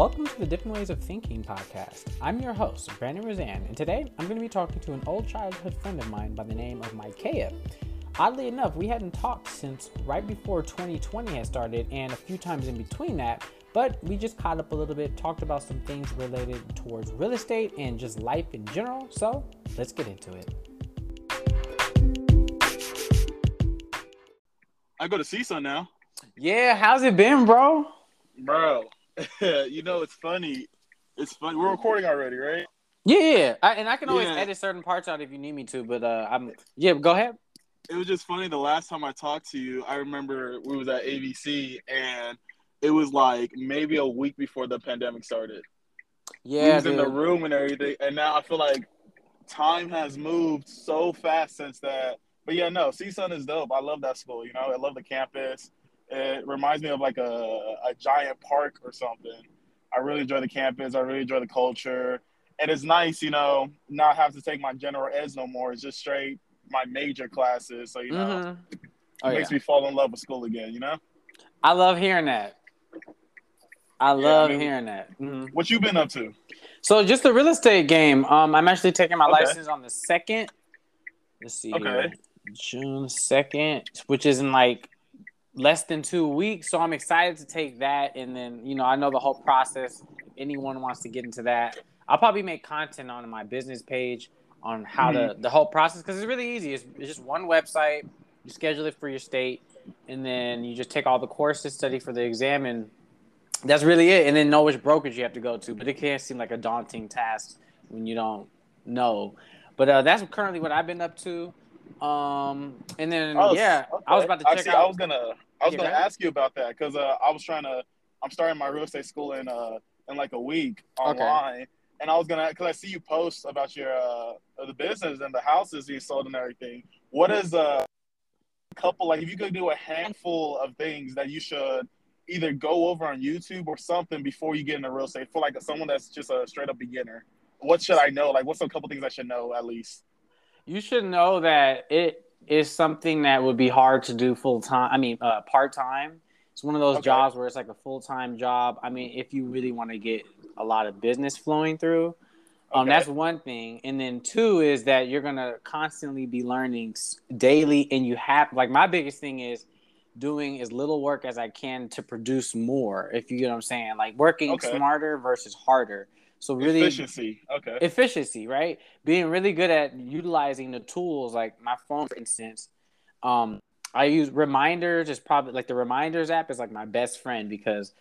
Welcome to the Different Ways of Thinking podcast. I'm your host, Brandon Roseanne, and today I'm going to be talking to an old childhood friend of mine by the name of Micaiah. Oddly enough, we hadn't talked since right before 2020 had started and a few times in between that, but we just caught up a little bit, talked about some things related towards real estate and just life in general. So let's get into it. I go to CSUN now. Yeah, how's it been, bro? Bro, you know it's funny. It's funny. We're recording already, right? Yeah, yeah. I, and I can always Yeah. edit certain parts out if you need me to, but uh, I'm yeah. Go ahead. It was just funny. The last time I talked to you, I remember we was at ABC, and it was like maybe a week before the pandemic started. we Yeah, was in the room and everything, and now I feel like time has moved so fast since that. But yeah, no, CSUN is dope. I love that school. You know, I love the campus. It reminds me of like a, a giant park or something. I really enjoy the campus. I really enjoy the culture, and it's nice, you know, not have to take my general eds no more. It's just straight my major classes. So you know, Mhm. it Oh, yeah. makes me fall in love with school again. You know, I love hearing that. I I love mean- hearing that. Mhm. what you been up to? So just the real estate game. Um, I'm actually taking my Okay. license on the second. Let's see. Okay. June second, which is in like less than two weeks. So I'm excited to take that, and then you know I know the whole process. If anyone wants to get into that, I'll probably make content on my business page on how to the whole process because it's really easy. It's, it's just one website. You schedule it for your state, and then you just take all the courses, study for the exam, and that's really it. And then know which brokerage you have to go to. But it can seem like a daunting task when you don't know. But uh, that's currently what I've been up to. Um, and then Oh, yeah, I was about to check Actually, out. I was gonna, I was Yeah, gonna ask you about that because uh, I was trying to. I'm starting my real estate school in uh in like a week Okay. online, and I was gonna because I see you post about your uh the business and the houses you sold and everything. What is uh, a couple like if you could do a handful of things that you should either go over on YouTube or something before you get into real estate for like someone that's just a straight up beginner? What should I know? Like, what's a couple things I should know at least? you should know that it is something that would be hard to do full time. I mean, uh, part time. It's one of those Okay. jobs where it's like a full time job. I mean, if you really want to get a lot of business flowing through, um, Okay. that's one thing. And then two is that you're gonna constantly be learning daily, and you have like my biggest thing is doing as little work as I can to produce more. If you get what I'm saying, like working Okay. smarter versus harder. So really Efficiency. Okay. efficiency, right? Being really good at utilizing the tools, like my phone, for instance. Um, I use reminders. Is probably like the reminders app is like my best friend because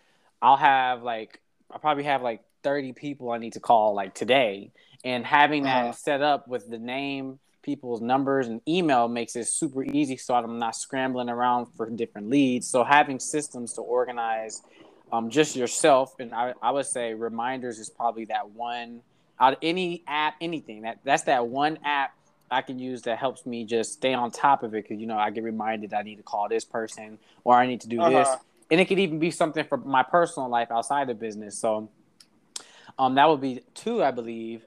I'll have like I probably have like thirty people I need to call like today, and having that Uh-huh. set up with the name, people's numbers, and email makes it super easy. So I'm not scrambling around for different leads. So having systems to organize um, just yourself. And I, I would say reminders is probably that one out of any app, anything that that's that one app I can use that helps me just stay on top of it. Cause you know, I get reminded I need to call this person or I need to do this. Uh-huh. And it could even be something for my personal life outside of business. So, um, that would be two, I believe.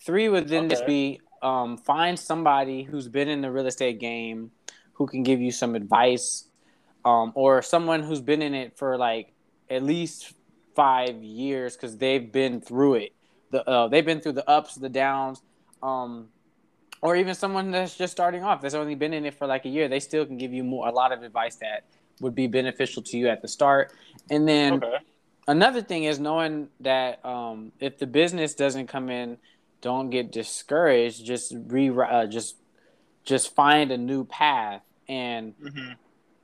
Three would then just be, um, find somebody who's been in the real estate game who can give you some advice, um, or someone who's been in it for like at least five years because they've been through it. The uh, they've been through the ups, the downs, um, or even someone that's just starting off that's only been in it for like a year. They still can give you more a lot of advice that would be beneficial to you at the start. And then Okay. another thing is knowing that um, if the business doesn't come in, don't get discouraged. Just re uh, just just find a new path and hmm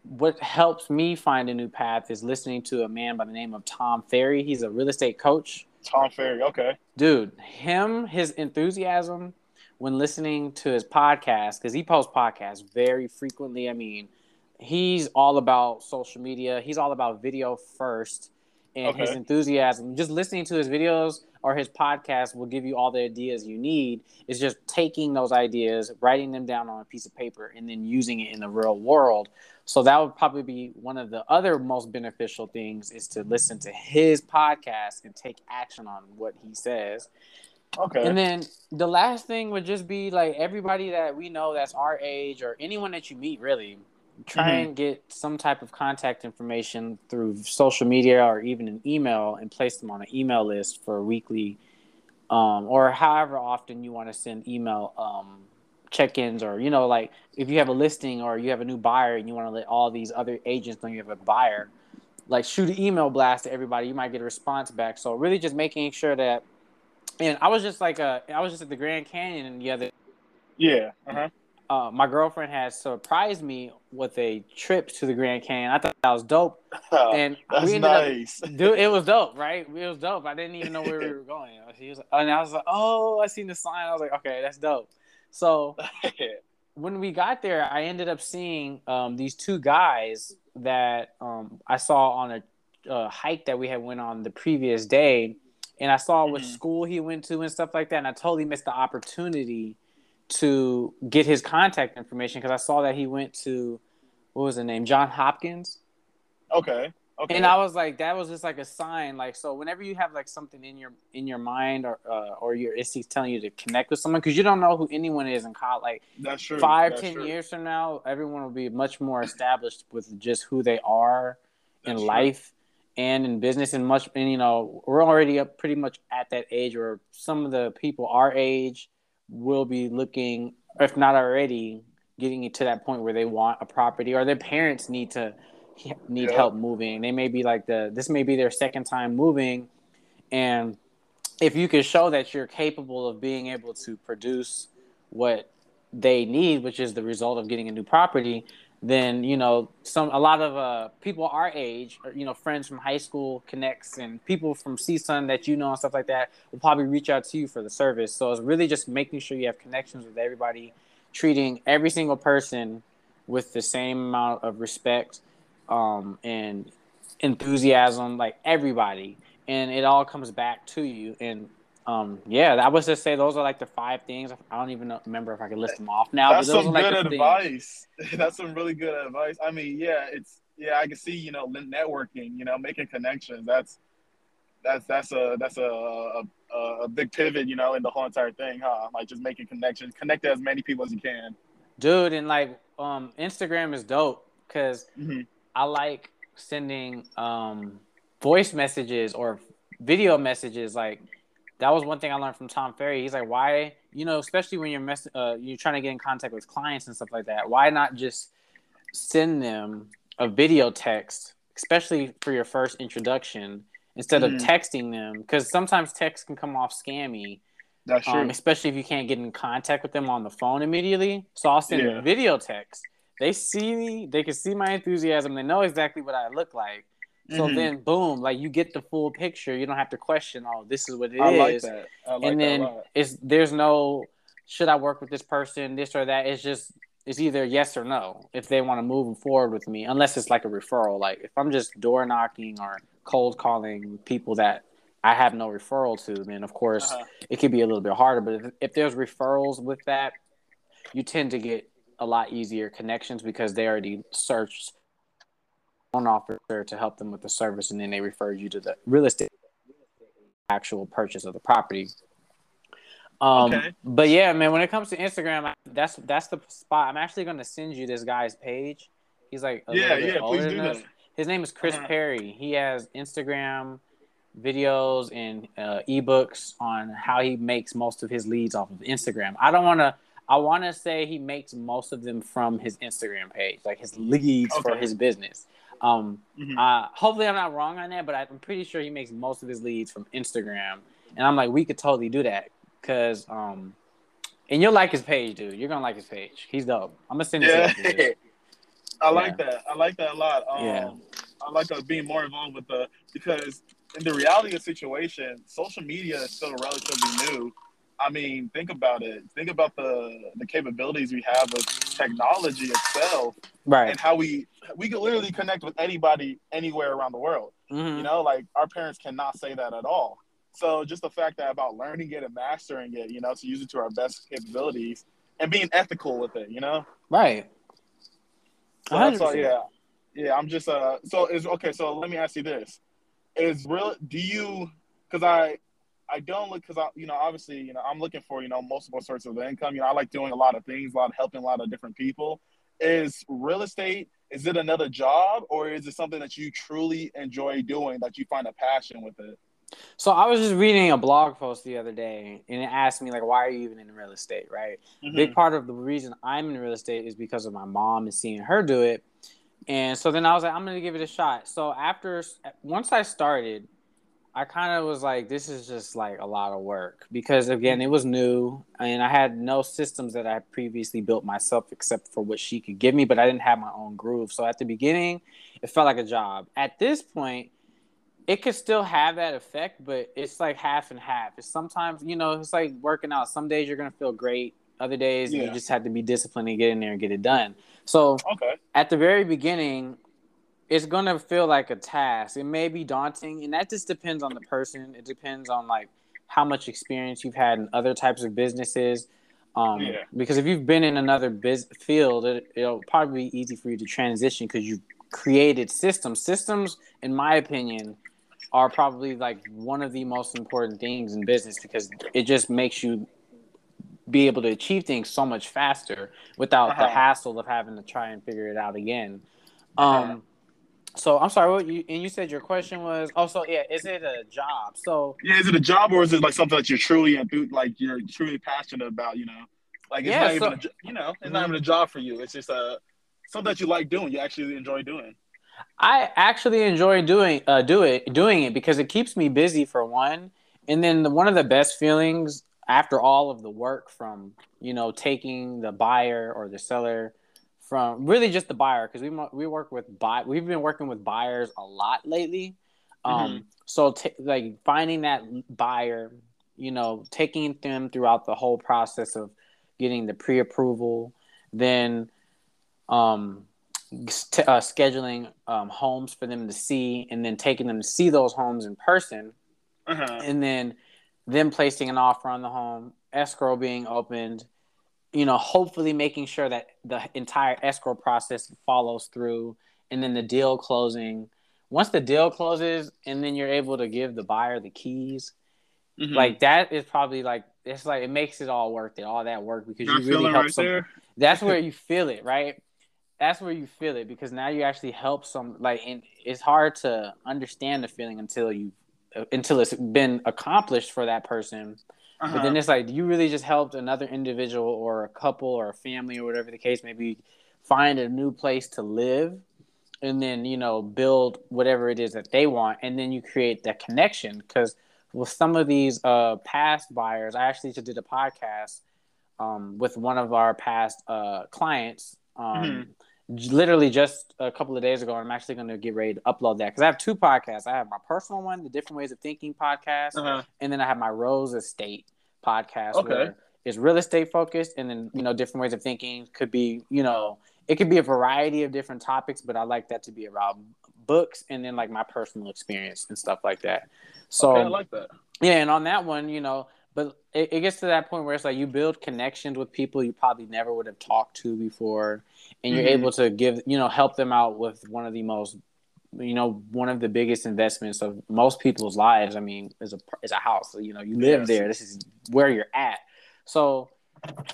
what helps me find a new path is listening to a man by the name of Tom Ferry. He's a real estate coach. Tom Ferry. Okay. Dude, him, his enthusiasm when listening to his podcast, because he posts podcasts very frequently. I mean, he's all about social media, he's all about video first. And his enthusiasm, just listening to his videos or his podcast will give you all the ideas you need. Is just taking those ideas, writing them down on a piece of paper, and then using it in the real world. So that would probably be one of the other most beneficial things is to listen to his podcast and take action on what he says. Okay. And then the last thing would just be like everybody that we know that's our age or anyone that you meet really try Mhm. and get some type of contact information through social media or even an email and place them on an email list for weekly um, or however often you want to send email um, check-ins or you know like if you have a listing or you have a new buyer and you want to let all these other agents know you have a buyer like shoot an email blast to everybody you might get a response back so really just making sure that and i was just like uh i was just at the grand canyon the other Yeah. Uh-huh. Uh, my girlfriend had surprised me with a trip to the Grand Canyon. I thought that was dope, and That's we ended nice. up, dude. It was dope, right? It was dope. I didn't even know where we were going. She was, and I was like, oh, I seen the sign. I was like, okay, that's dope. So when we got there, I ended up seeing um, these two guys that um, I saw on a, a hike that we had went on the previous day, and I saw which Mhm. school he went to and stuff like that. And I totally missed the opportunity to get his contact information because I saw that he went to what was the name John Hopkins. okay. Okay. And I was like, that was just like a sign. Like, so whenever you have like something in your in your mind or uh, or your instincts telling you to connect with someone, because you don't know who anyone is in college. Like That's true. five, That's ten true. years from now, everyone will be much more established with just who they are in true. life and in business. And much, and you know, we're already up pretty much at that age where some of the people our age will be looking, if not already, getting to that point where they want a property or their parents need to need Yeah. help moving. They may be like the this may be their second time moving, and if you can show that you're capable of being able to produce what they need, which is the result of getting a new property, then you know some a lot of uh, people our age, or, you know, friends from high school connects and people from CSUN that you know and stuff like that will probably reach out to you for the service. So it's really just making sure you have connections with everybody, treating every single person with the same amount of respect um, and enthusiasm, like everybody, and it all comes back to you. And um, yeah, I was just say those are like the five things. I don't even know, remember if I can list them off now. That's but those some like good things. advice. That's some really good advice. I mean, yeah, it's yeah, I can see you know networking, you know, making connections. That's that's that's a that's a a, a big pivot, you know, in the whole entire thing, huh? Like just making connections, connect to as many people as you can. dude. And like, um, Instagram is dope because hmm I like sending um voice messages or video messages. Like that was one thing I learned from Tom Ferry. He's like, why, you know, especially when you're mess- uh, you're trying to get in contact with clients and stuff like that. Why not just send them a video text, especially for your first introduction, instead of Mhm. texting them? Because sometimes text can come off scammy. That's true. um, especially if you can't get in contact with them on the phone immediately. So I'll send Yeah. a video text. They see me, they can see my enthusiasm, they know exactly what I look like. So Mhm. then, boom, like you get the full picture. You don't have to question, oh, this is what it is. I like that. I like and then it's there's no should I work with this person, this or that. It's just it's either yes or no if they want to move forward with me, unless it's like a referral. Like if I'm just door knocking or cold calling people that I have no referral to, then of course Uh-huh. it could be a little bit harder. But if, if there's referrals with that, you tend to get a lot easier connections because they already searched one officer to help them with the service, and then they refer you to the real estate actual purchase of the property. Um, Okay. But yeah, man, when it comes to Instagram, that's that's the spot. I'm actually going to send you this guy's page. He's like a Yeah, yeah, please do us. that. His name is Chris Uh-huh. Perry. He has Instagram videos and uh, ebooks on how he makes most of his leads off of Instagram. I don't want to. I want to say he makes most of them from his Instagram page, like his leads for his business. Um, Mhm. uh, hopefully, I'm not wrong on that, but I'm pretty sure he makes most of his leads from Instagram. And I'm like, we could totally do that because, um, and you'll like his page, dude. You're gonna like his page. He's dope. I'm gonna send it Yeah. to you. I like that. I like that a lot. Um, Yeah. I like us being more involved with the because in the reality of the situation, social media is still relatively new. I mean, think about it. Think about the the capabilities we have with technology itself Right. and how we we can literally connect with anybody anywhere around the world. Mhm. You know, like our parents cannot say that at all. So just the fact that about learning it and mastering it, you know, to use it to our best capabilities and being ethical with it, you know. Right. So that's all, yeah, yeah. I'm just uh. So is okay. So let me ask you this: Is real? Do you? Because I, I don't look because I, you know, obviously, you know, I'm looking for you know multiple sources of income. You know, I like doing a lot of things, a lot of helping a lot of different people. is real estate is it another job or is it something that you truly enjoy doing that you find a passion with it? So I was just reading a blog post the other day, and it asked me like, "Why are you even in real estate?" Right. Mm-hmm. Big part of the reason I'm in real estate is because of my mom and seeing her do it, and so then I was like, "I'm gonna give it a shot." So after once I started, I kind of was like, "This is just like a lot of work," because mm-hmm. again, it was new, and I had no systems that I had previously built myself except for what she could give me, but I didn't have my own groove. So at the beginning, it felt like a job. At this point it could still have that effect, but it's like half and half. It's sometimes, you know, it's like working out. Some days you're gonna feel great. Other days yeah. you just have to be disciplined and get in there and get it done. So okay. at the very beginning, it's gonna feel like a task. It may be daunting, and that just depends on the person. It depends on like how much experience you've had in other types of businesses. Um, yeah. Because if you've been in another biz- field, it, it'll probably be easy for you to transition because you've created systems. Systems, in my opinion, are probably like one of the most important things in business because it just makes you be able to achieve things so much faster without uh-huh. the hassle of having to try and figure it out again. Uh-huh. So I'm sorry, what you and you said your question was also oh, yeah, is it a job? So yeah, is it a job or is it like something that you're truly like you're truly passionate about? You know, like it's yeah, not so, even a, you know it's mm-hmm. not even a job for you. It's just a something that you like doing. You actually enjoy doing. I actually enjoy doing uh do it doing it because it keeps me busy for one, and then the, one of the best feelings after all of the work from you know taking the buyer or the seller from really just the buyer because we we work with buy we've been working with buyers a lot lately. Um, mm-hmm. so t- like finding that buyer, you know, taking them throughout the whole process of getting the pre-approval, then um t- uh, scheduling um, homes for them to see and then taking them to see those homes in person uh-huh. and then them placing an offer on the home escrow being opened you know hopefully making sure that the entire escrow process follows through and then the deal closing. Once the deal closes and then you're able to give the buyer the keys mm-hmm. like that is probably like it's like it makes it all worth it all that work because you're you really help right some, that's where you feel it right? That's where you feel it because now you actually help some like and it's hard to understand the feeling until you until it's been accomplished for that person uh-huh. but then it's like you really just helped another individual or a couple or a family or whatever the case maybe find a new place to live and then you know build whatever it is that they want. And then you create that connection. Because with some of these uh, past buyers i actually just did a podcast um, with one of our past uh, clients um, mm-hmm literally just a couple of days ago. I'm actually going to get ready to upload that because I have two podcasts. I have my personal one, the Different Ways of Thinking podcast, uh-huh. and then I have my Rose Estate podcast, okay. where it's real estate focused, and then you know different ways of thinking could be you know it could be a variety of different topics, but I like that to be around books and then like my personal experience and stuff like that. So okay, I like that. Yeah, and on that one, you know, but it, it gets to that point where it's like you build connections with people you probably never would have talked to before and you're mm-hmm. able to give you know help them out with one of the most you know one of the biggest investments of most people's lives i mean is a is a house. You know you live yes. there. This is where you're at. So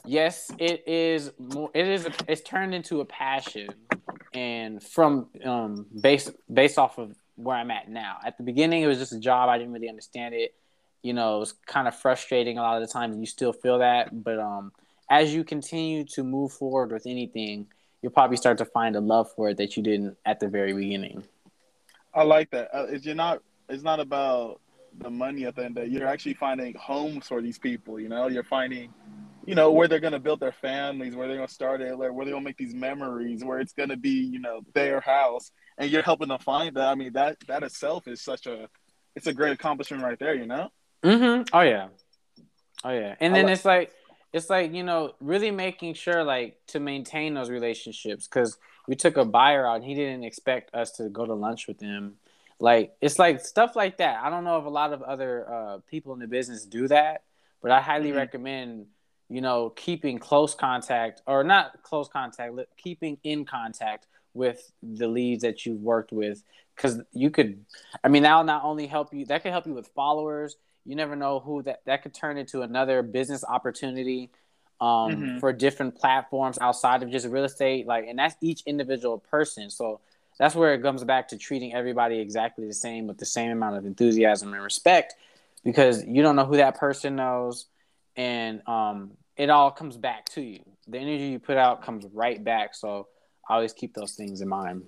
yes it is more it is a, it's turned into a passion and from um based based off of where i'm at now. At the beginning it was just a job. I didn't really understand it you know it's kind of frustrating a lot of the times you still feel that but um as you continue to move forward with anything you'll probably start to find a love for it that you didn't at the very beginning. I like that. Uh, it's you're not. It's not about the money at the end. The You're actually finding homes for these people. You know, you're finding, you know, where they're gonna build their families, where they're gonna start it, where they're gonna make these memories, where it's gonna be, you know, their house, and you're helping them find that. I mean, that that itself is such a, it's a great accomplishment right there. You know. Mm-hmm. Oh yeah. Oh yeah. And then like, it's like it's like you know really making sure like to maintain those relationships because we took a buyer out and he didn't expect us to go to lunch with him like it's like stuff like that i don't know if a lot of other uh, people in the business do that but i highly mm-hmm. recommend you know keeping close contact or not close contact keeping in contact with the leads that you've worked with because you could i mean that'll not only help you that could help you with followers you never know who that that could turn into another business opportunity um, Mhm. for different platforms outside of just real estate. Like, and that's each individual person. So that's where it comes back to treating everybody exactly the same with the same amount of enthusiasm and respect, because you don't know who that person knows, and um, it all comes back to you. The energy you put out comes right back. So I always keep those things in mind.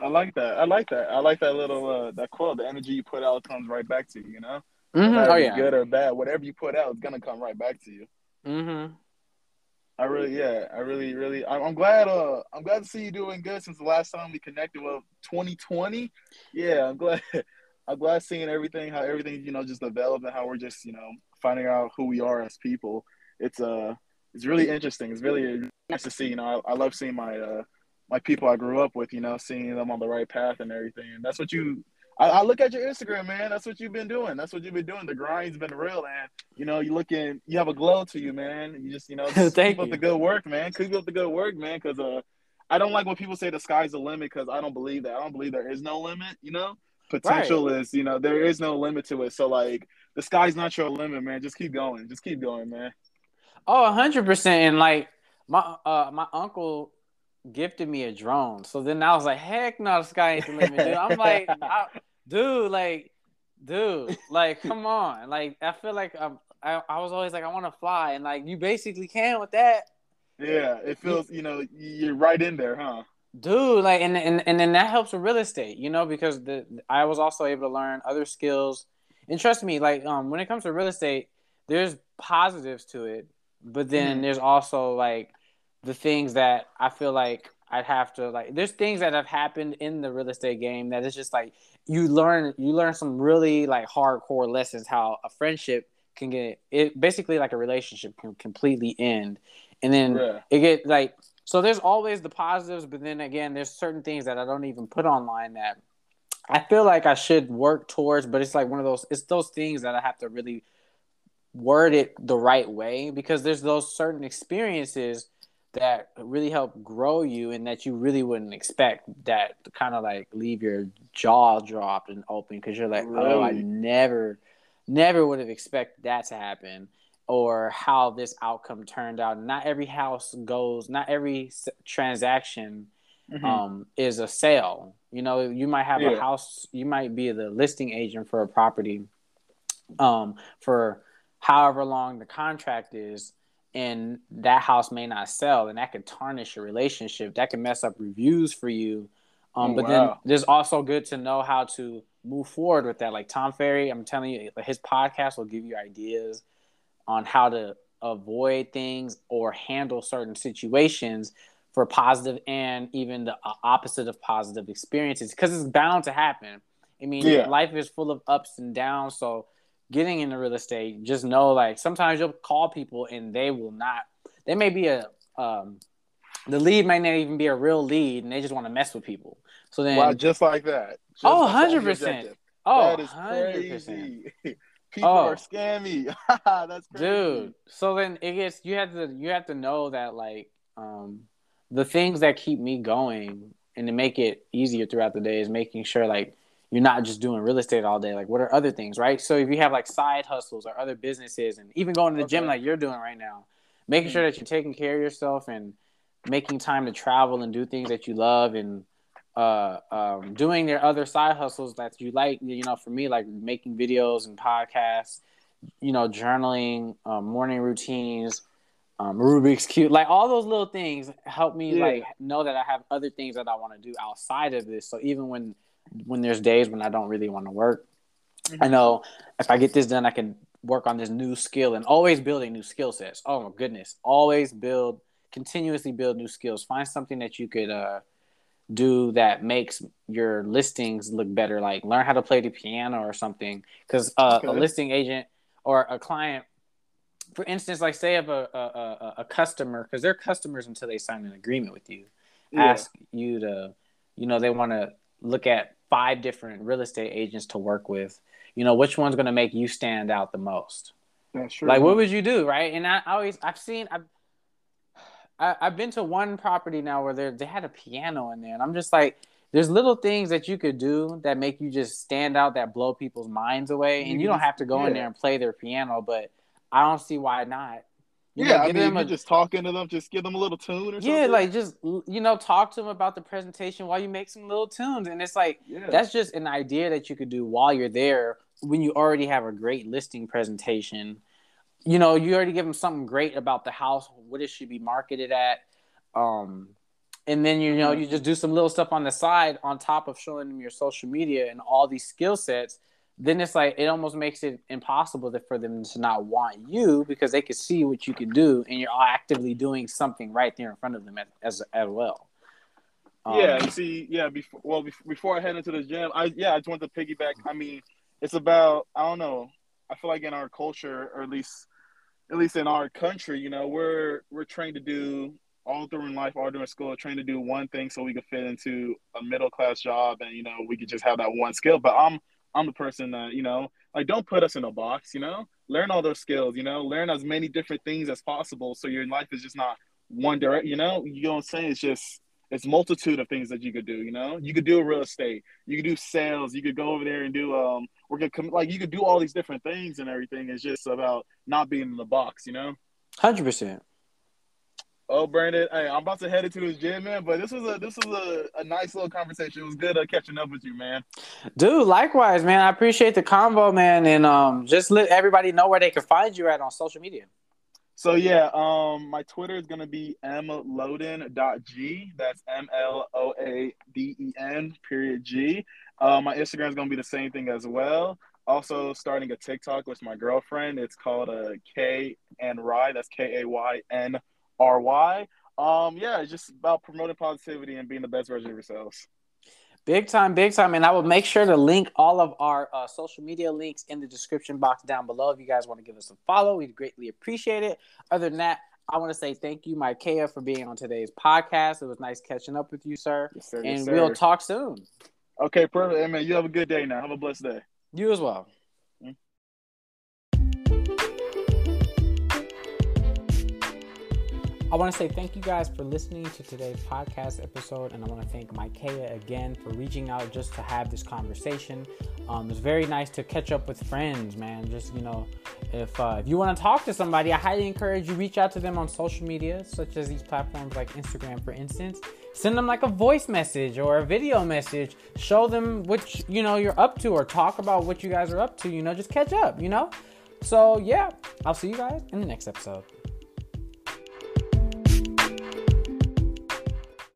I like that. I like that. I like that little uh, that quote. The energy you put out comes right back to you. You know, Mhm. Oh yeah. good or bad, whatever you put out is gonna come right back to you. Mm-hmm. I really, yeah, I really, really, I'm, I'm glad. Uh, I'm glad to see you doing good since the last time we connected. Well, 2020. Yeah, I'm glad. I'm glad seeing everything, how everything, you know, just developed and how we're just, you know, finding out who we are as people. It's uh, it's really interesting. It's really nice to see. You know, I, I love seeing my uh, my people I grew up with. You know, seeing them on the right path and everything. And that's what you. I, I look at your Instagram, man. That's what you've been doing. That's what you've been doing. The grind's been real, and you know, you looking, you have a glow to you, man. You just, you know, just keep up the good work, man. Keep up the good work, man. Because uh, I don't like when people say the sky's the limit because I don't believe that. I don't believe there is no limit. You know, potential is, you know, there is no limit to it. So like, the sky's not your limit, man. Just keep going. Just keep going, man. Oh, hundred percent. And like my uh my uncle gifted me a drone. So then I was like, heck no, the sky ain't the limit, dude. I'm like, I, dude, like, dude, like, come on. Like, I feel like I'm, I, I was always like, I want to fly, and like, you basically can with that, Yeah, it feels, you know, you're right in there, huh? dude. Like, and and and then that helps with real estate, you know, because the I was also able to learn other skills. And trust me, like, um, when it comes to real estate, there's positives to it, but then Mhm. there's also like the things that I feel like I'd have to like. There's things that have happened in the real estate game that it's just like you learn you learn some really like hardcore lessons how a friendship can get it basically like a relationship can completely end, and then Yeah. it get like so. There's always the positives, but then again, there's certain things that I don't even put online that I feel like I should work towards, but it's like one of those. It's those things that I have to really word it the right way because there's those certain experiences that really help grow you and that you really wouldn't expect that kind of like leave your jaw dropped and open because you're like oh i never never would have expected that to happen or how this outcome turned out not every house goes not every s- transaction Mhm. um, is a sale. You know, you might have a house, you might be the listing agent for a property um, for however long the contract is, and that house may not sell, and that could tarnish your relationship. That can mess up reviews for you. Um, Oh, but then wow. there's also good to know how to move forward with that. Like Tom Ferry, I'm telling you, his podcast will give you ideas on how to avoid things or handle certain situations for positive and even the opposite of positive experiences because it's bound to happen. I mean, Yeah. life is full of ups and downs. So, getting into real estate, just know like sometimes you'll call people and they will not. They may be a um, the lead may not even be a real lead, and they just want to mess with people. So then, Wow, just like that. Just Oh, 100%. objective. oh, that is 100%. crazy. People Oh. are scammy. That's crazy. dude so then it gets you have to you have to know that like um the things that keep me going and to make it easier throughout the day is making sure like you're not just doing real estate all day like what are other things right so if you have like side hustles or other businesses and even going to the gym like you're doing right now making sure that you're taking care of yourself and making time to travel and do things that you love and uh, um, doing their other side hustles that you like. You know, for me, like making videos and podcasts, you know, journaling, um, morning routines, um, Rubik's cube, like all those little things help me Yeah. like know that I have other things that I want to do outside of this. So even when when there's days when I don't really want to work, I know if I get this done, I can work on this new skill and always building new skill sets. Oh my goodness, always build, continuously build new skills. Find something that you could uh, do that makes your listings look better. Like learn how to play the piano or something. Because uh, a listing agent or a client, for instance, like say if a a, a, a customer, because they're customers until they sign an agreement with you, Yeah. ask you to, you know, they want to look at five different real estate agents to work with. You know, which one's going to make you stand out the most? That's true. Like, what would you do, right? And I always, I've seen, I've, I, I've been to one property now where they they had a piano in there, and I'm just like, there's little things that you could do that make you just stand out, that blow people's minds away, and you don't have to go in there and play their piano, but I don't see why not. You yeah, know, I mean, a, just talking to them, just give them a little tune or something. Yeah, like just you know, talk to them about the presentation while you make some little tunes, and it's like yeah. that's just an idea that you could do while you're there when you already have a great listing presentation. You know, you already give them something great about the house, what it should be marketed at, um, and then you know you just do some little stuff on the side on top of showing them your social media and all these skill sets then it's like it almost makes it impossible for them to not want you because they can see what you can do and you're actively doing something right there in front of them as as, well. Um, yeah, see, yeah. Before well, before I head into the gym, I yeah, I just want to piggyback. I mean, it's about I don't know. I feel like in our culture, or at least at least in our country, you know, we're we're trained to do all through in life, all during school, trained to do one thing so we could fit into a middle class job, and you know, we could just have that one skill. But I'm I'm the person that, you know, like don't put us in a box, you know? Learn all those skills, you know, learn as many different things as possible so your life is just not one direct, you know? You know what I'm saying? It's just it's multitude of things that you could do, you know? You could do real estate, you could do sales, you could go over there and do um we're gonna come like you could do all these different things and everything. It's just about not being in the box, you know? Hundred percent. Oh, Brandon, hey, I'm about to head into his gym, man. But this was a this was a, a nice little conversation. It was good uh, catching up with you, man. Dude, likewise, man. I appreciate the convo, man, and um, just let everybody know where they can find you at on social media. So yeah, um, my Twitter is gonna be mloaden.g. That's M L O A D E N period G. Uh, my Instagram is gonna be the same thing as well. Also starting a TikTok with my girlfriend. It's called a uh, K and Rye. That's K A Y N R Y. Um, yeah, it's just about promoting positivity and being the best version of yourselves. Big time, big time. And I will make sure to link all of our uh, social media links in the description box down below. If you guys want to give us a follow, we'd greatly appreciate it. Other than that, I want to say thank you, Micaiah, for being on today's podcast. It was nice catching up with you, sir. Yes, sir and yes, sir. we'll talk soon. Okay, perfect. Hey, man, you have a good day now. Have a blessed day. You as well. I want to say thank you guys for listening to today's podcast episode, and I want to thank Micaiah again for reaching out just to have this conversation. Um, it's very nice to catch up with friends, man. Just you know, if uh, if you want to talk to somebody, I highly encourage you reach out to them on social media, such as these platforms like Instagram, for instance. Send them like a voice message or a video message. Show them what you know you're up to, or talk about what you guys are up to. You know, just catch up. You know. So yeah, I'll see you guys in the next episode.